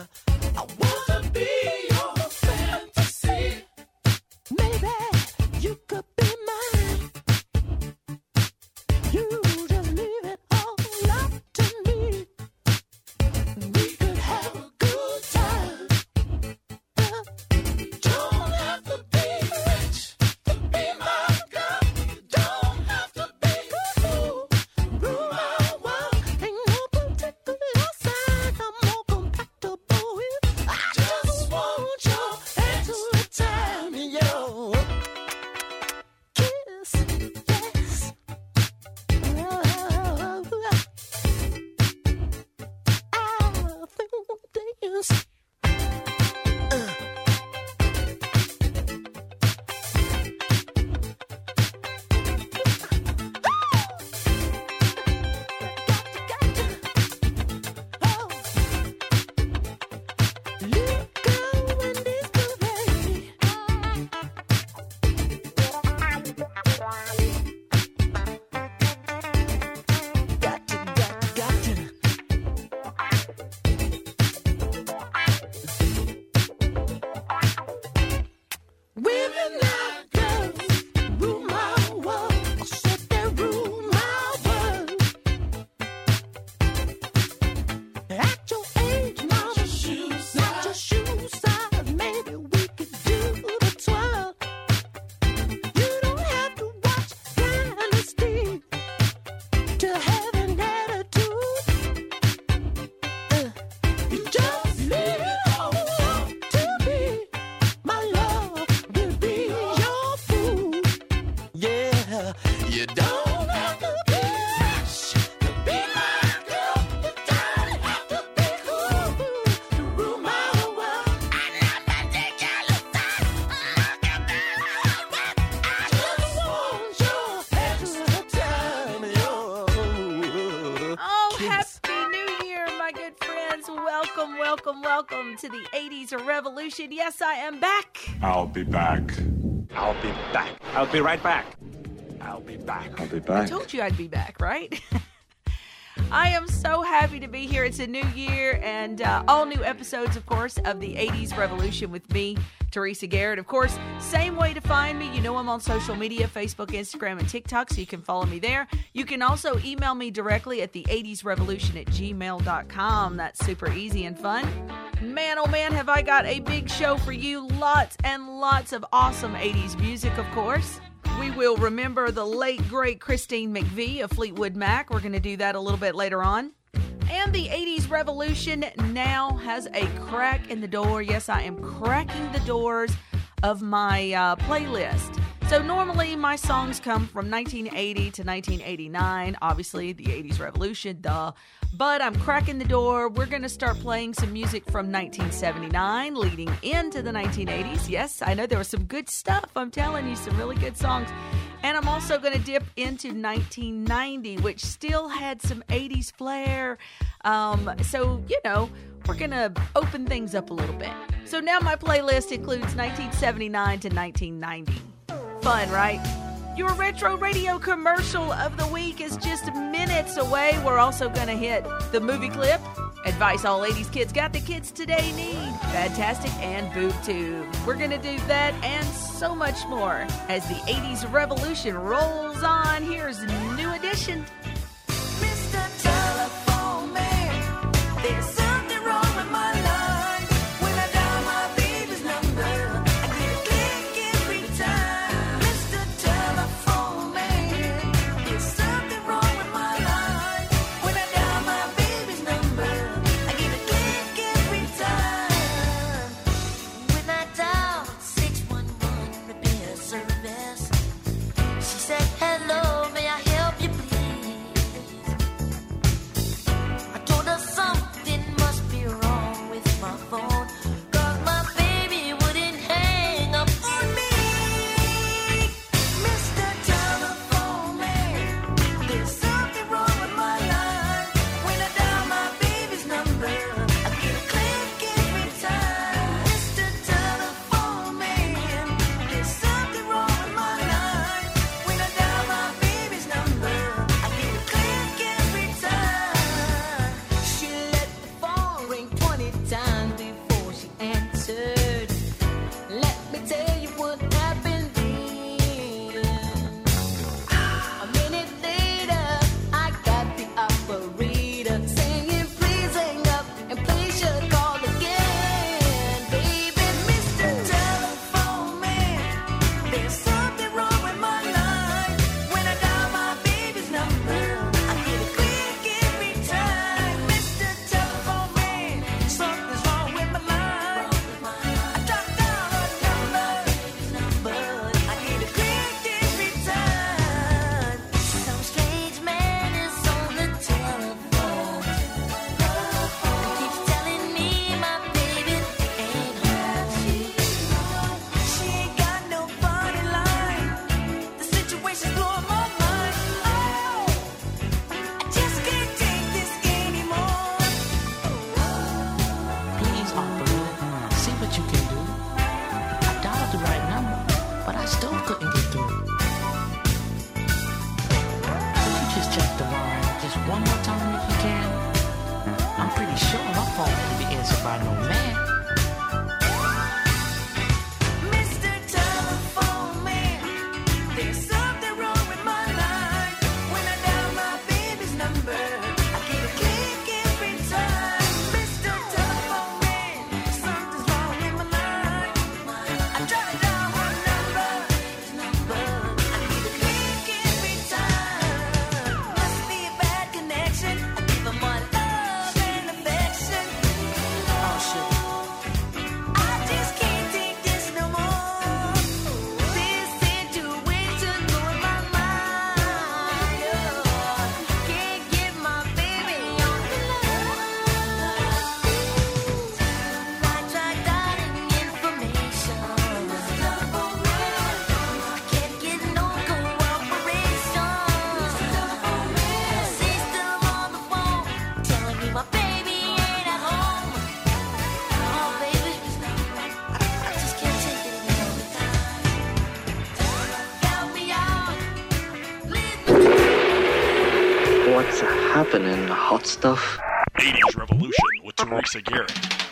yeah. To the 80s revolution. Yes, I am back. I'll be back. I'll be back. I'll be right back. I'll be back. I'll be back. I told you I'd be back, right? I am so happy to be here. It's a new year and uh, all new episodes, of course, of the 80s Revolution with me, Teresa Garrett. Of course, same way to find me. You know, I'm on social media Facebook, Instagram, and TikTok, so you can follow me there. You can also email me directly at the 80s Revolution at gmail.com. That's super easy and fun. Man, oh man, have I got a big show for you. Lots and lots of awesome 80s music, of course. We will remember the late, great Christine McVie of Fleetwood Mac. We're going to do that a little bit later on. And the 80s revolution now has a crack in the door. Yes, I am cracking the doors of my uh, playlist. So, normally my songs come from 1980 to 1989, obviously the 80s revolution, duh. But I'm cracking the door. We're going to start playing some music from 1979 leading into the 1980s. Yes, I know there was some good stuff. I'm telling you, some really good songs. And I'm also going to dip into 1990, which still had some 80s flair. Um, so, you know, we're going to open things up a little bit. So now my playlist includes 1979 to 1990. Fun, right? Your retro radio commercial of the week is just minutes away. We're also going to hit the movie clip, advice all ladies kids got the kids today need, fantastic and boob tube. We're going to do that and so much more as the 80s revolution rolls on. Here's a new edition. to Mark Zagier.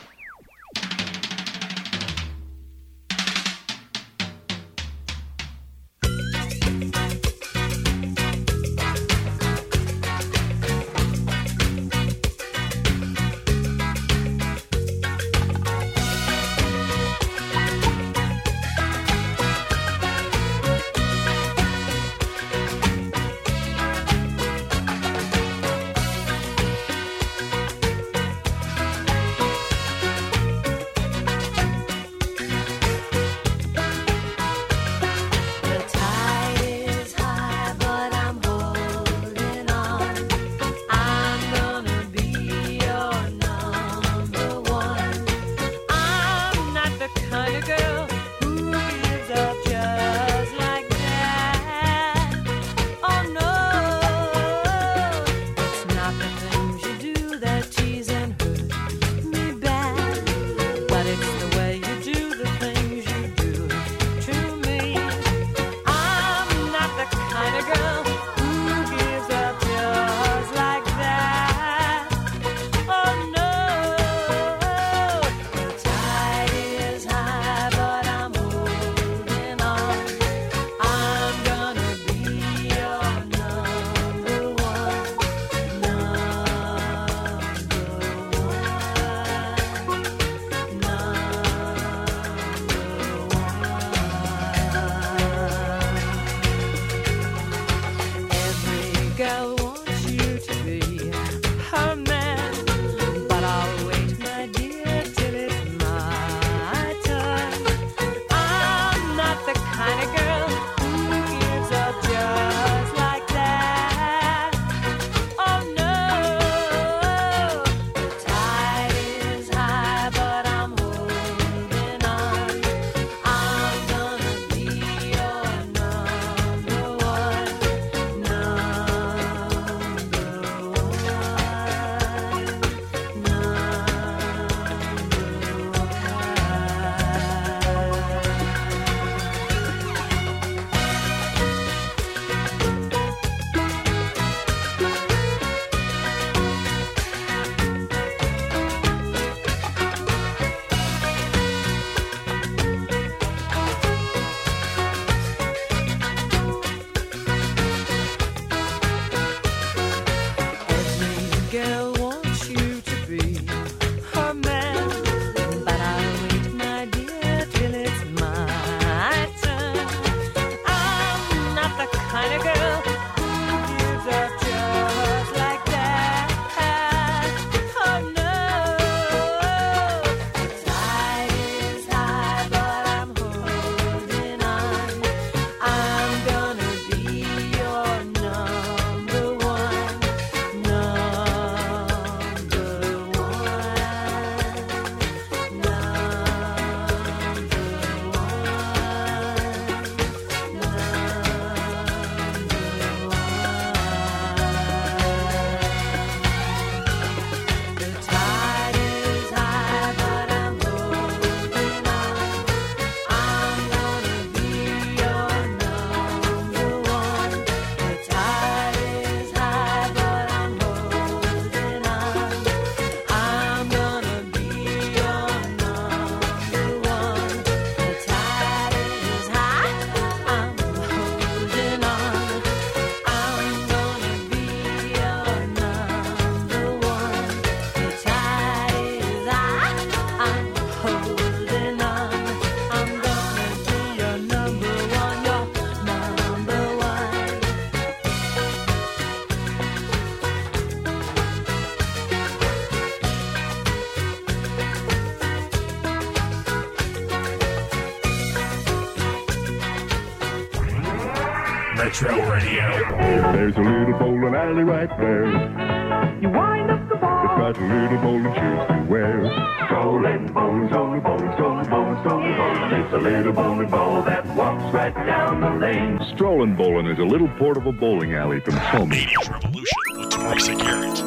Bowling alley right there. You wind up the ball. It's got little bowling shoes to wear. Bowling, bowling, bowling, bowling. It's a little bowling ball that walks right down the lane. Strolling Bowling is a little portable bowling alley from Sony. 80s Revolution with Teresa Garrett.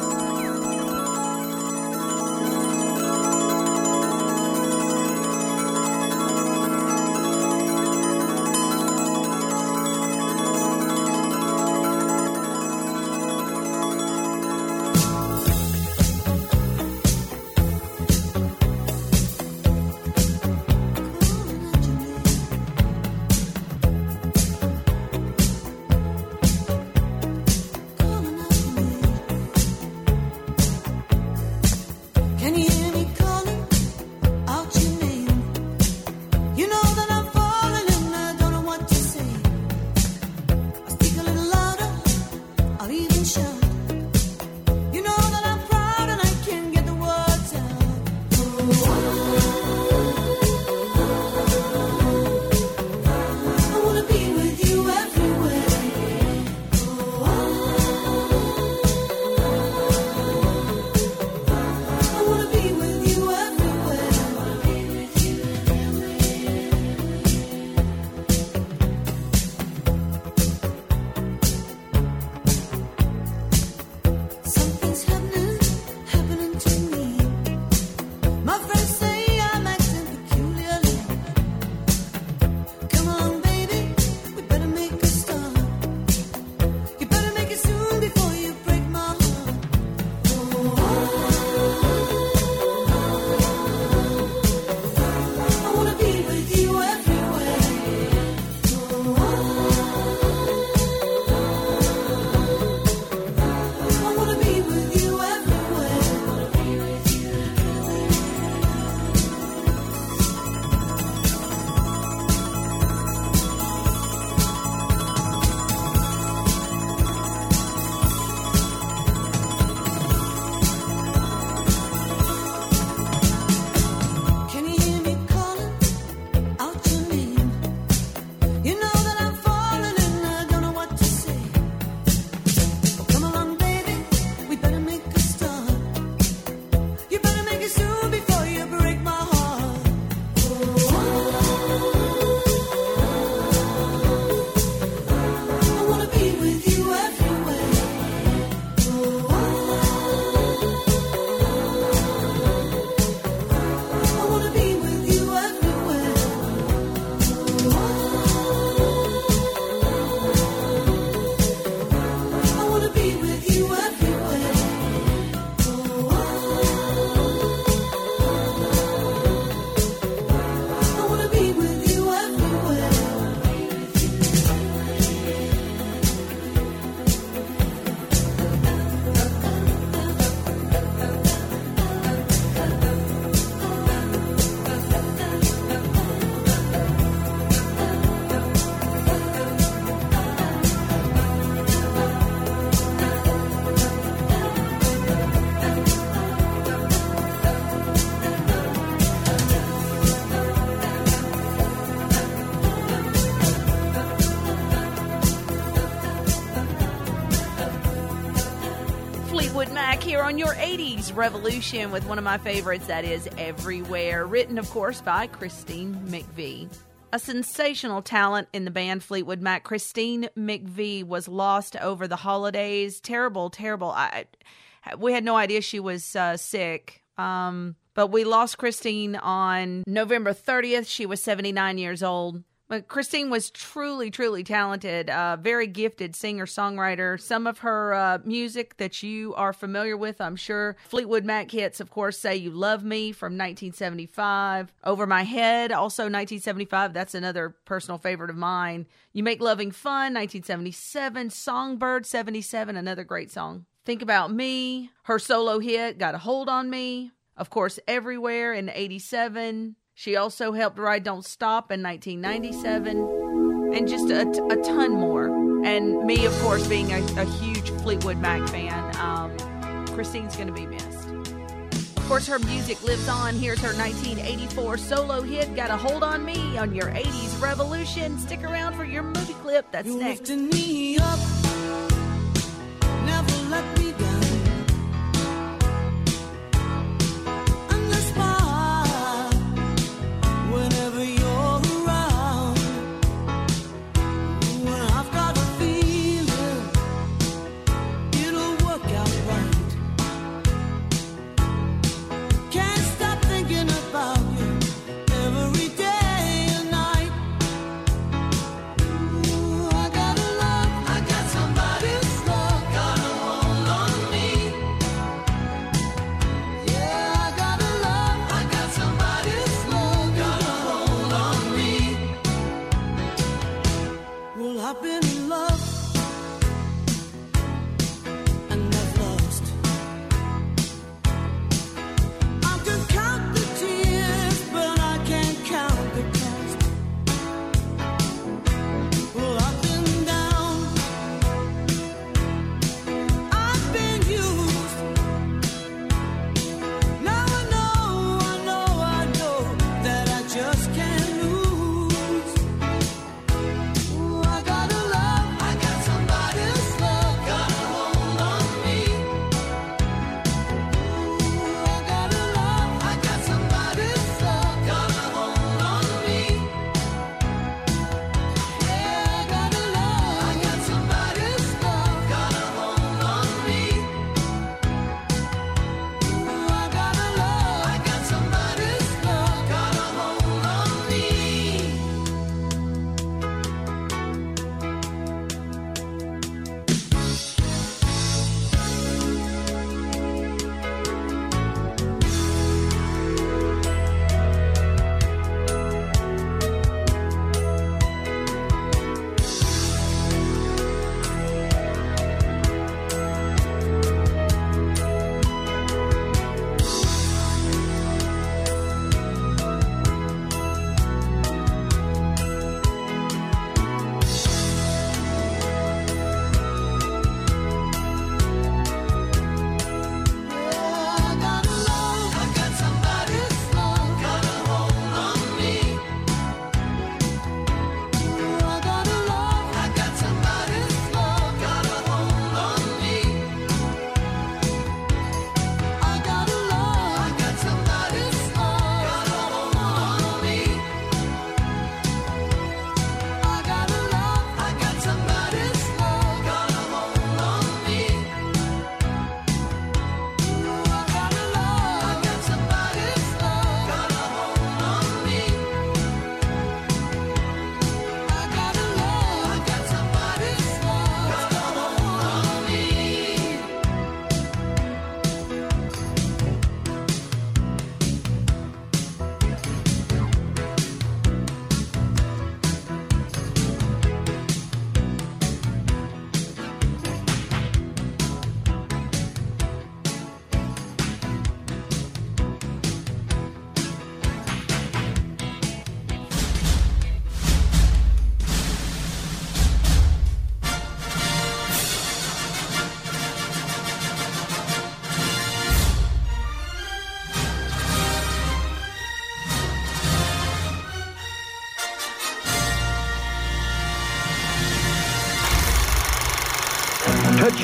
Your 80s Revolution with one of my favorites, that is Everywhere. Written, of course, by Christine McVie. A sensational talent in the band Fleetwood Mac, Christine McVie was lost over the holidays. Terrible, terrible. I, we had no idea she was uh, sick. Um, but we lost Christine on November 30th. She was 79 years old. But Christine was truly, truly talented, uh, very gifted singer songwriter. Some of her uh, music that you are familiar with, I'm sure. Fleetwood Mac hits, of course, Say You Love Me from 1975. Over My Head, also 1975. That's another personal favorite of mine. You Make Loving Fun, 1977. Songbird, 77, another great song. Think About Me, her solo hit, Got a Hold on Me. Of course, Everywhere in 87. She also helped write Don't Stop in 1997 and just a, ton more. And me, of course, being a, a huge Fleetwood Mac fan, um, Christine's going to be missed. Of course, her music lives on. Here's her 1984 solo hit, Got a Hold on Me, on your 80s Revolution. Stick around for your movie clip. That's you next.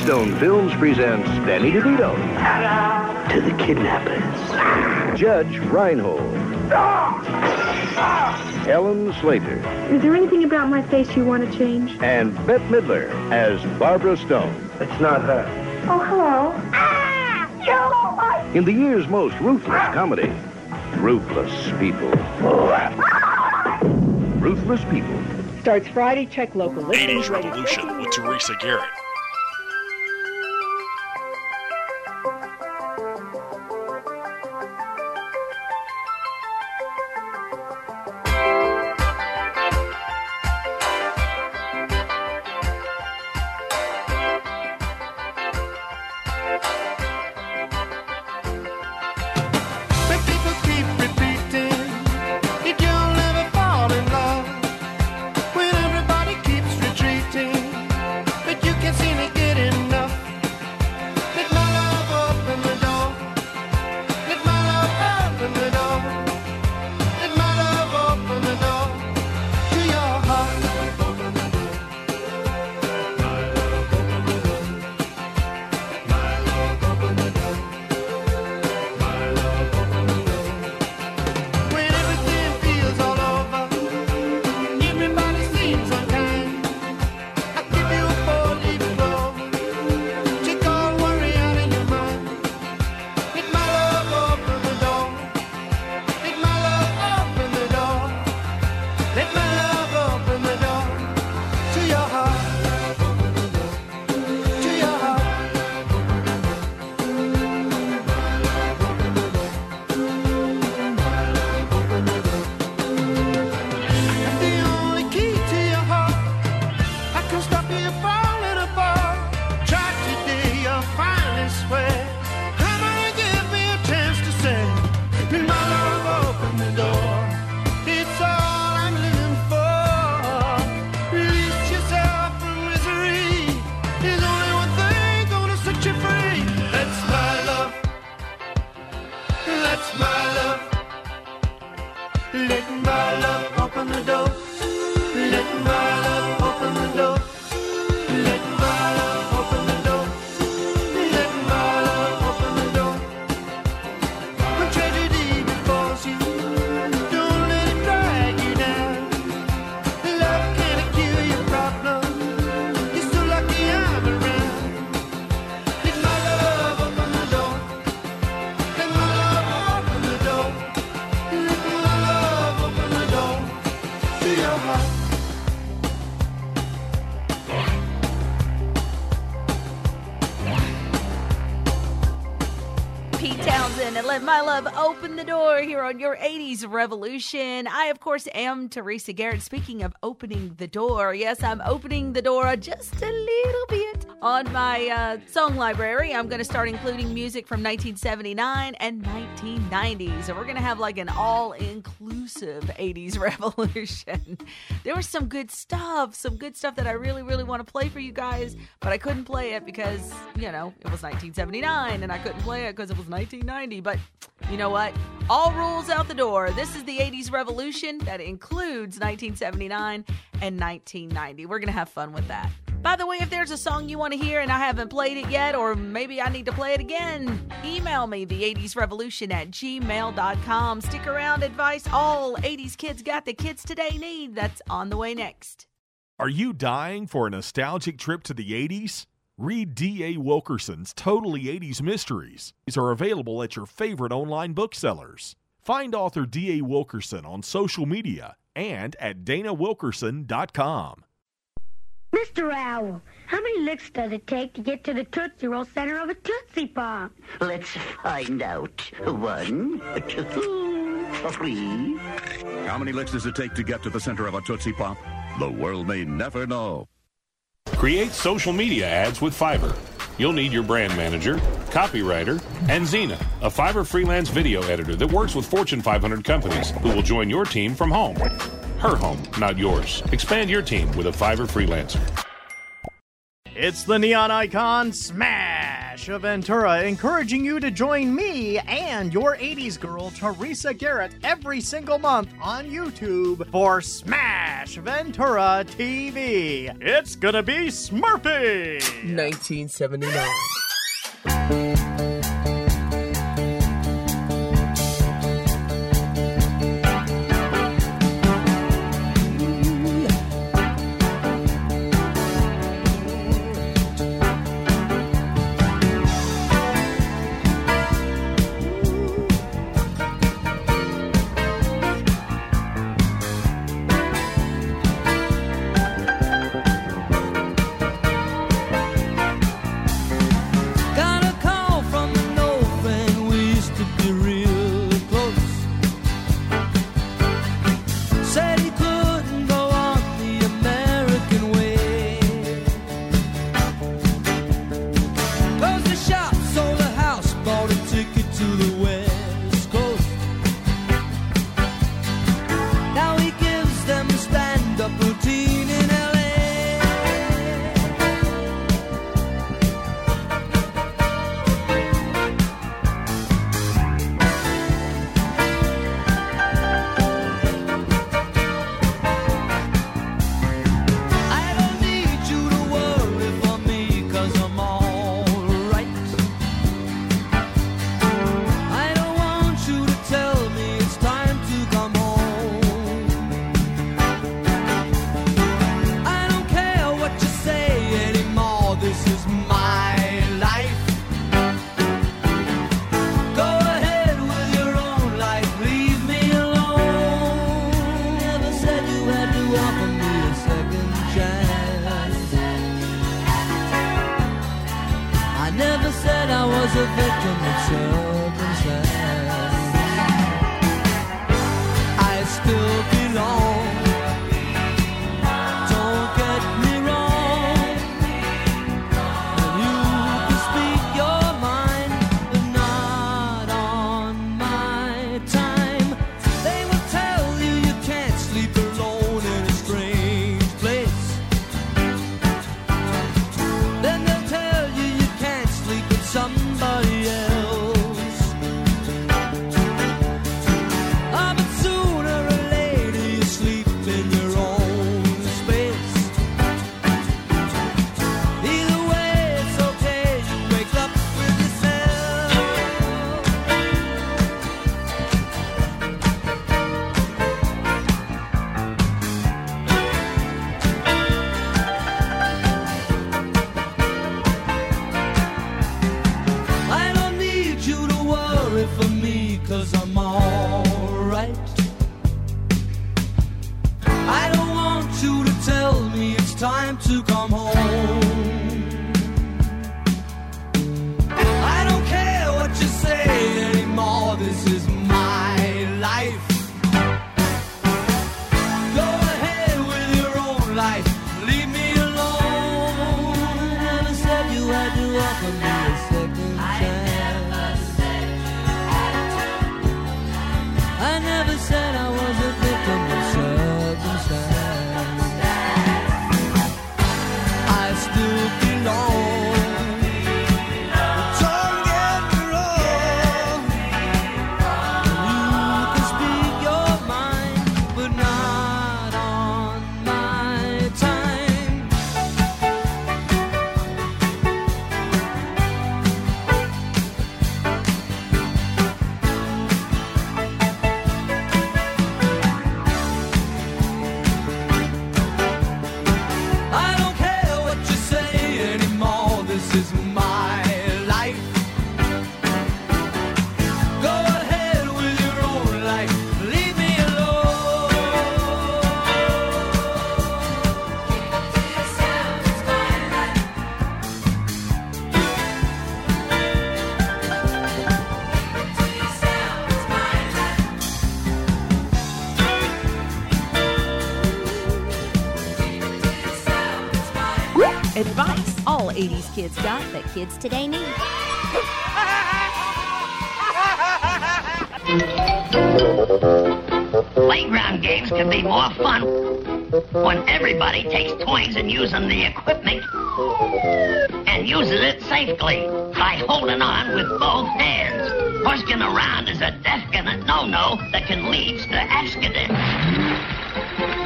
Stone Films presents Danny DeVito. To the kidnappers. Judge Reinhold. Helen Slater. Is there anything about my face you want to change? And Bette Midler as Barbara Stone. It's not her. Oh, hello. Ah, you! In the year's most ruthless comedy, Ruthless People. Ruthless People. Starts Friday, check local. 80s Revolution with Teresa Garrett. Open the Door here on your 80s Revolution. I, of course, am Teresa Garrett. Speaking of opening the door, yes, I'm opening the door just a little bit on my uh, song library. I'm going to start including music from 1979 and 1990. and we're going to have like an all inclusive 80s Revolution. there was some good stuff, some good stuff that I really, really want to play for you guys, but I couldn't play it because, you know, it was 1979 and I couldn't play it because it was 1990. But you know what? All rules out the door. This is the 80s revolution that includes 1979 and 1990. We're going to have fun with that. By the way, if there's a song you want to hear and I haven't played it yet, or maybe I need to play it again, email me, the 80s revolution at gmail.com. Stick around, advice all 80s kids got the kids today need. That's on the way next. Are you dying for a nostalgic trip to the 80s? Read D.A. Wilkerson's Totally 80s Mysteries. These are available at your favorite online booksellers. Find author D.A. Wilkerson on social media and at danawilkerson.com. Mr. Owl, how many licks does it take to get to the Tootsie Roll center of a Tootsie Pop? Let's find out. One, two, three. How many licks does it take to get to the center of a Tootsie Pop? The world may never know. Create social media ads with Fiverr. You'll need your brand manager, copywriter, and Xena, a Fiverr freelance video editor that works with Fortune 500 companies who will join your team from home. Her home, not yours. Expand your team with a Fiverr freelancer. It's the neon icon Smash of Ventura, encouraging you to join me and your 80s girl, Teresa Garrett, every single month on YouTube for Smash Ventura TV. It's gonna be Smurfy! 1979. kids today need. Playground games can be more fun when everybody takes toys and uses the equipment and uses it safely by holding on with both hands. Pushing around is a definite no-no that can lead to accidents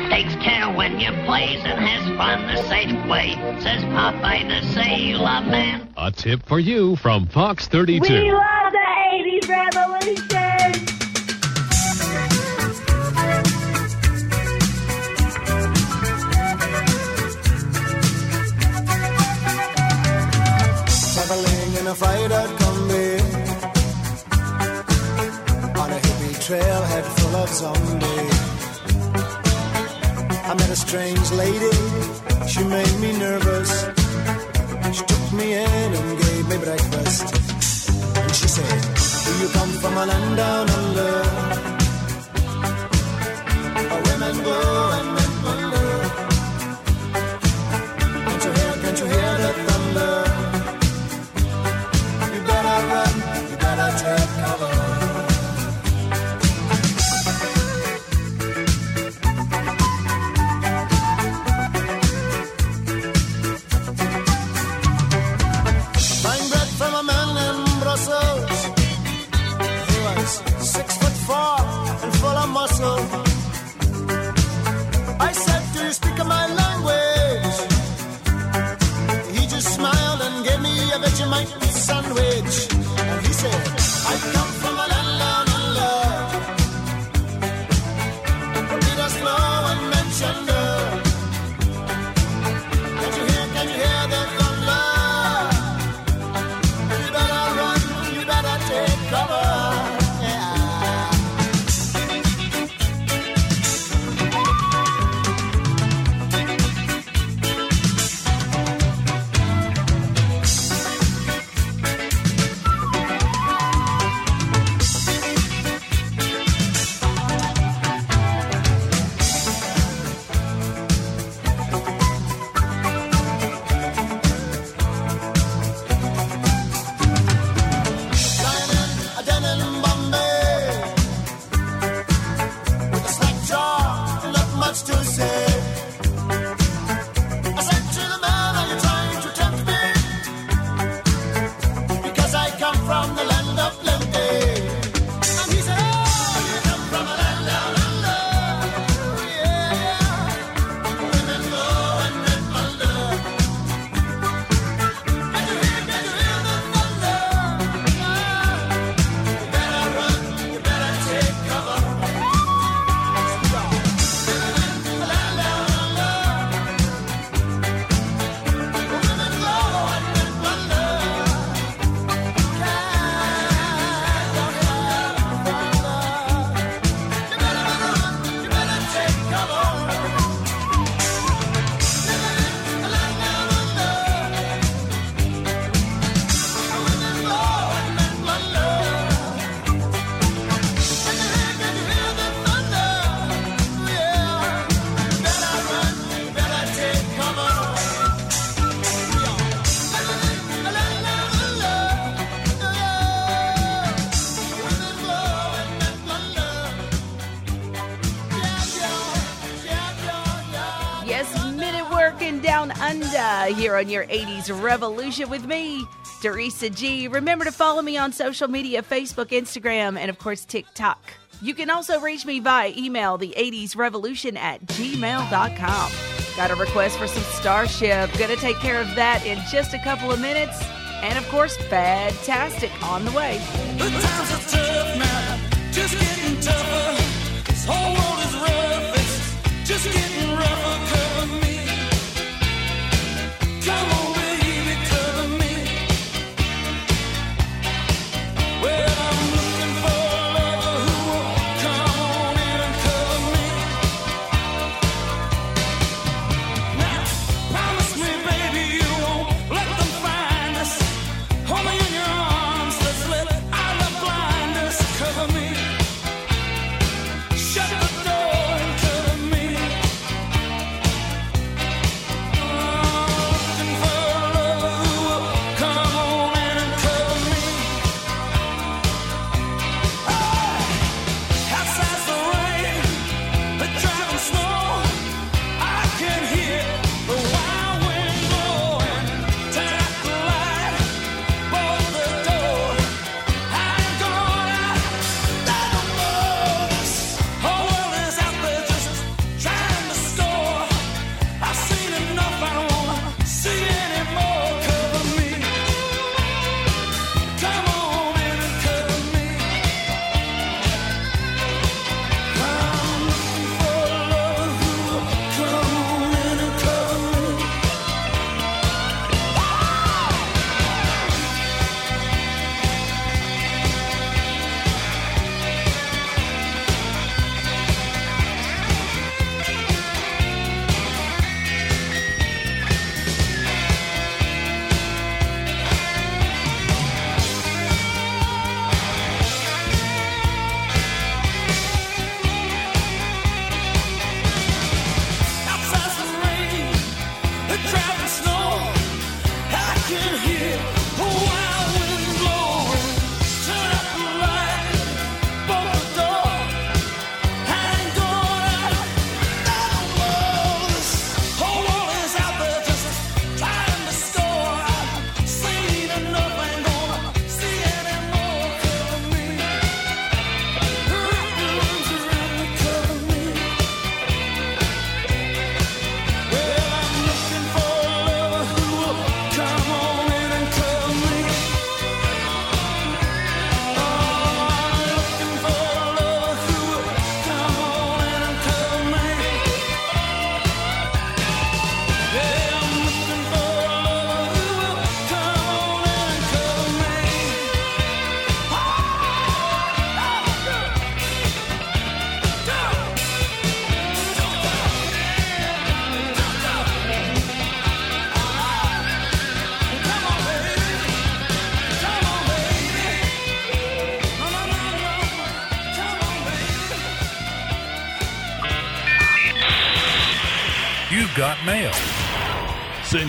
takes care when you plays and has fun the safe way. Says Popeye the Sailor Man. A tip for you from Fox 32. We love the 80s revolution. Traveling in a fighter combi on a hippie trailhead full of zombies. I met a strange lady. She made me nervous me in and gave me breakfast. And she said, Do you come from a land down under? on your 80s revolution with me, Teresa G. Remember to follow me on social media Facebook, Instagram, and of course, TikTok. You can also reach me via email, the 80s revolution at gmail.com. Got a request for some Starship. Gonna take care of that in just a couple of minutes. And of course, fantastic on the way. The times are tough now, just getting tougher.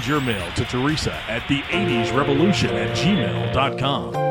Send your mail to Teresa at the80srevolution at gmail.com.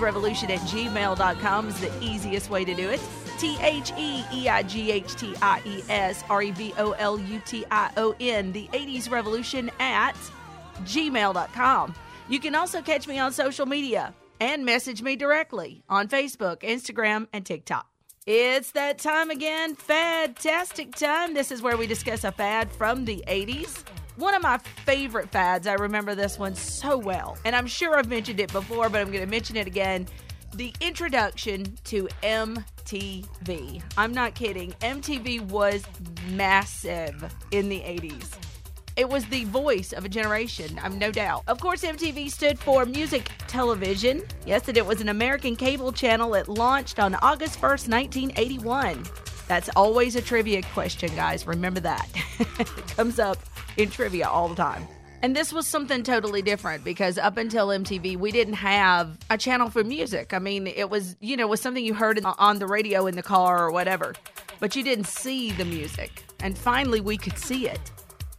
The 80s Revolution at gmail.com is the easiest way to do it. T H E E I G H T I E S R E V O L U T I O N. The 80s Revolution at gmail.com. You can also catch me on social media and message me directly on Facebook, Instagram, and TikTok. It's that time again, fantastic time. This is where we discuss a fad from the 80s. One of my favorite fads, I remember this one so well, and I'm sure I've mentioned it before, but I'm going to mention it again. The introduction to MTV. I'm not kidding. MTV was massive in the 80s. It was the voice of a generation, I'm no doubt. Of course, MTV stood for Music Television. Yes, and it was an American cable channel. It launched on August 1st, 1981. That's always a trivia question, guys. Remember that. it comes up in trivia all the time. And this was something totally different because up until MTV, we didn't have a channel for music. I mean, it was, you know, was something you heard on the radio in the car or whatever, but you didn't see the music. And finally, we could see it.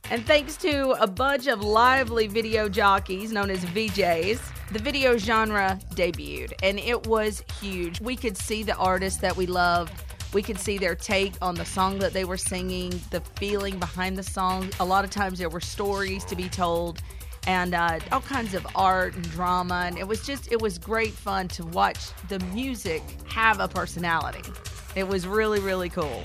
And thanks to a bunch of lively video jockeys known as VJs, the video genre debuted and it was huge. We could see the artists that we loved. We could see their take on the song that they were singing, the feeling behind the song. A lot of times there were stories to be told and uh, all kinds of art and drama. And it was just, it was great fun to watch the music have a personality. It was really, really cool.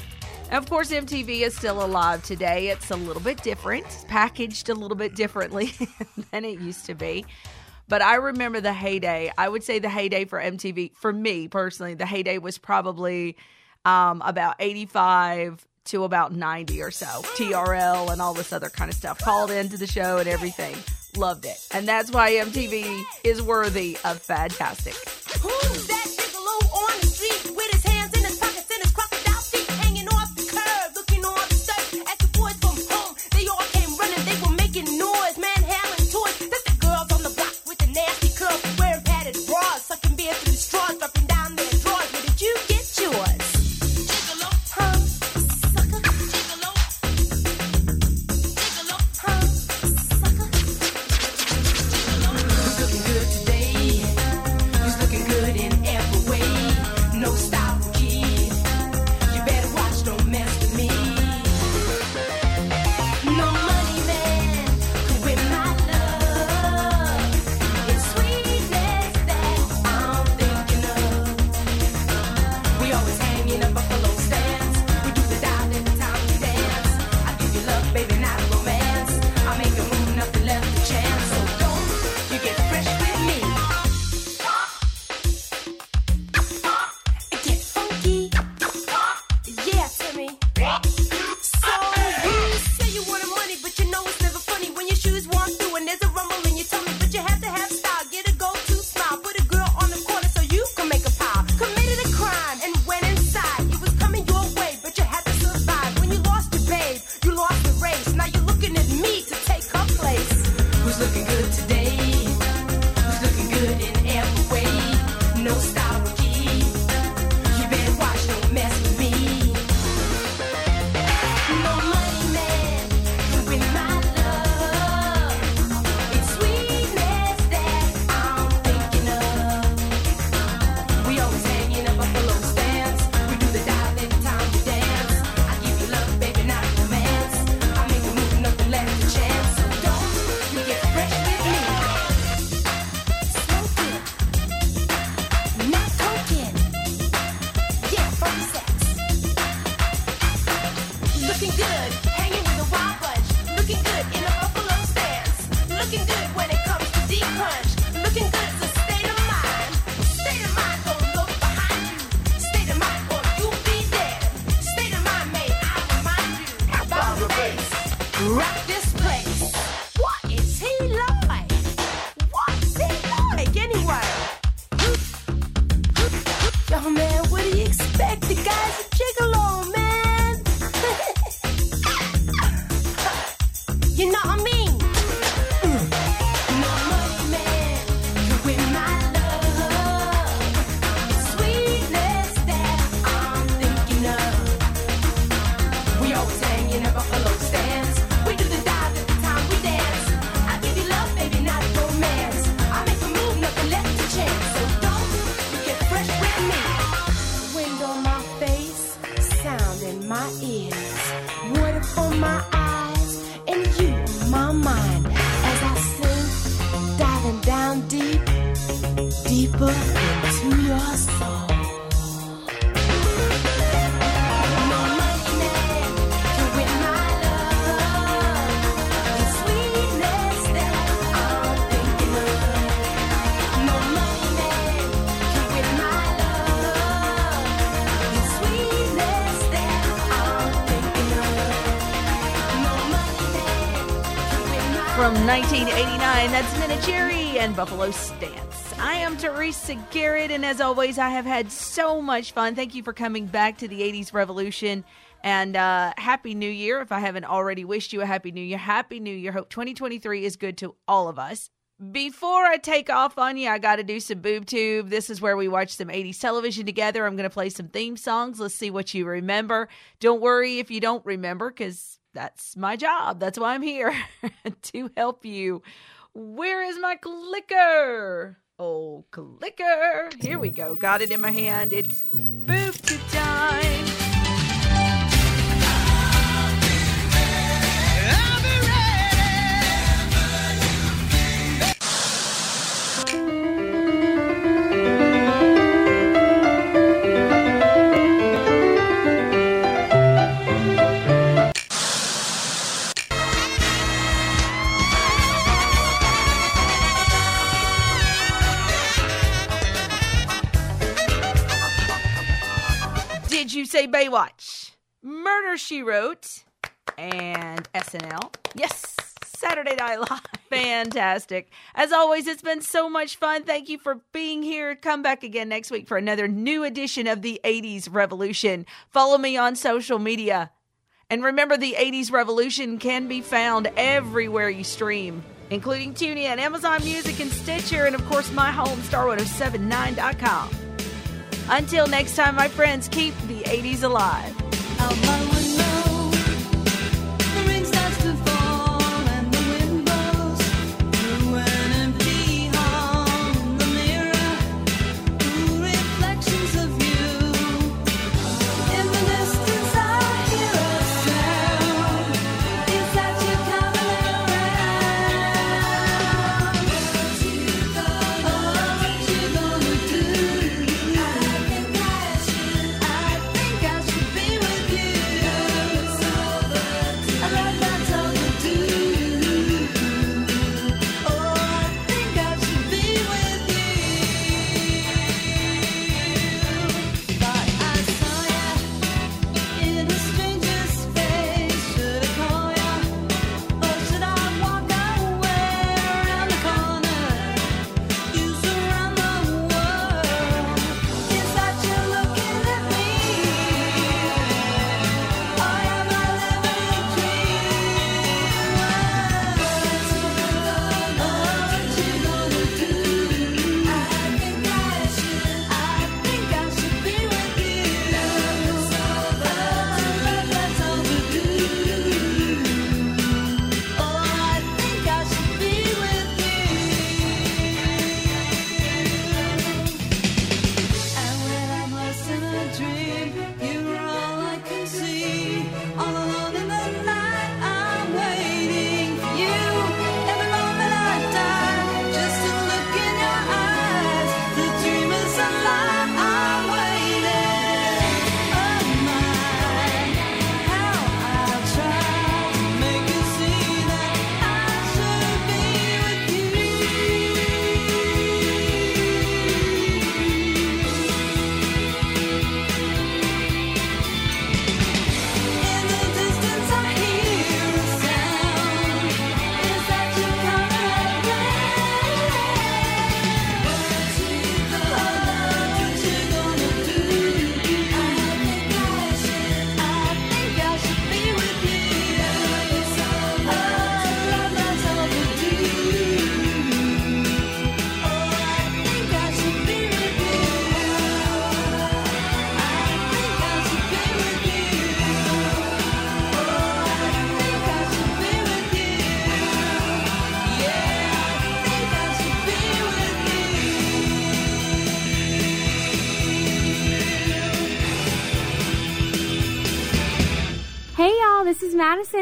Of course, MTV is still alive today. It's a little bit different, packaged a little bit differently than it used to be. But I remember the heyday. I would say the heyday for MTV, for me personally, the heyday was probably um, about 85 to about 90 or so. TRL and all this other kind of stuff. Called into the show and everything. Loved it. And that's why MTV is worthy of fantastic. And Buffalo Stance. I am Teresa Garrett, and as always, I have had so much fun. Thank you for coming back to the 80s Revolution. And uh, Happy New Year. If I haven't already wished you a Happy New Year, Happy New Year. Hope 2023 is good to all of us. Before I take off on you, I got to do some boob tube. This is where we watch some 80s television together. I'm going to play some theme songs. Let's see what you remember. Don't worry if you don't remember, because that's my job. That's why I'm here to help you. Where is my clicker? Oh, clicker. Here we go. Got it in my hand. It's tube time. Say Baywatch? Murder She Wrote and SNL. Yes, Saturday Night Live. Fantastic. As always, it's been so much fun. Thank you for being here. Come back again next week for another new edition of the 80s Revolution. Follow me on social media. And remember, the 80s Revolution can be found everywhere you stream, including TuneIn, Amazon Music, and Stitcher, and of course, my home, star1079.com. Until next time, my friends, keep the 80s alive.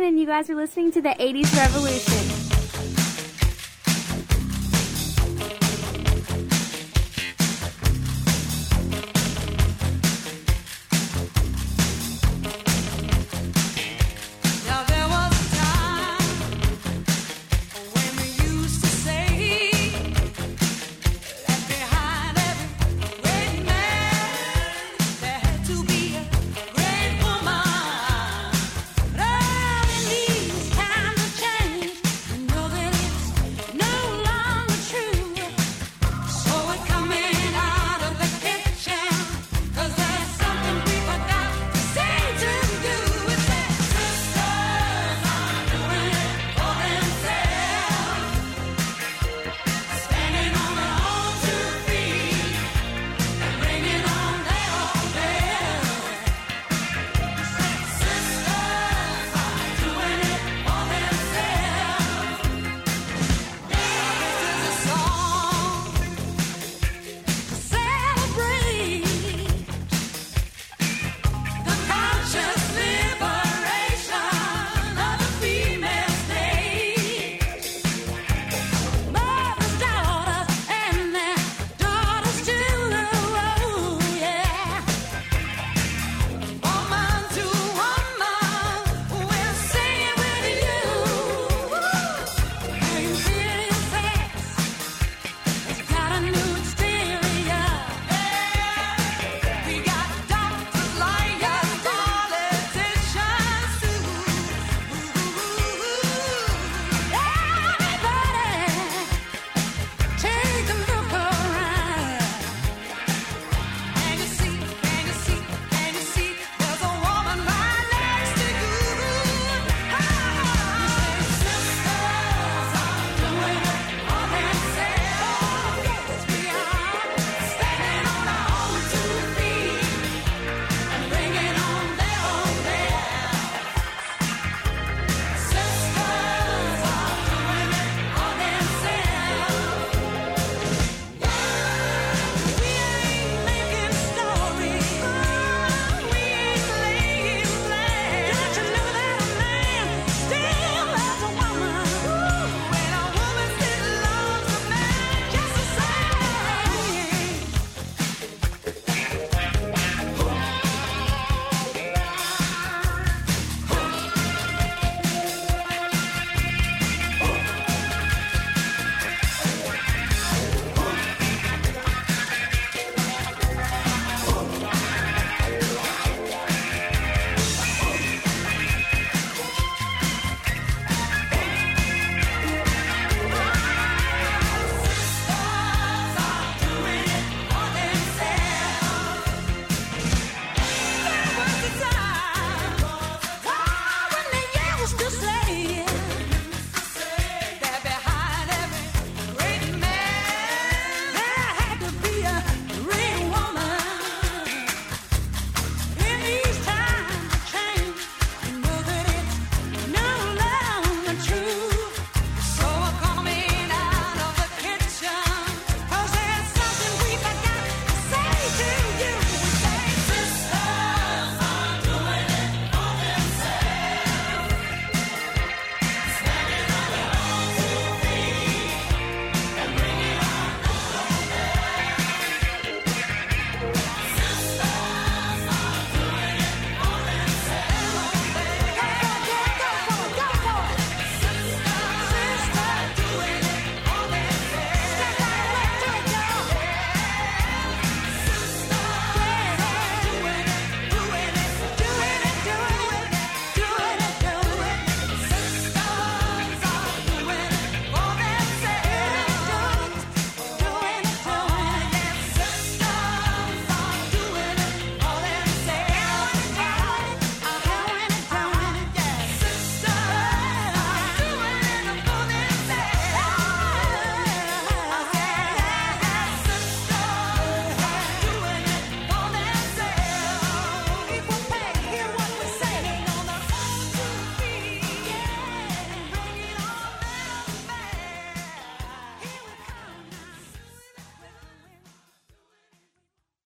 And you guys are listening to the 80s Revolution.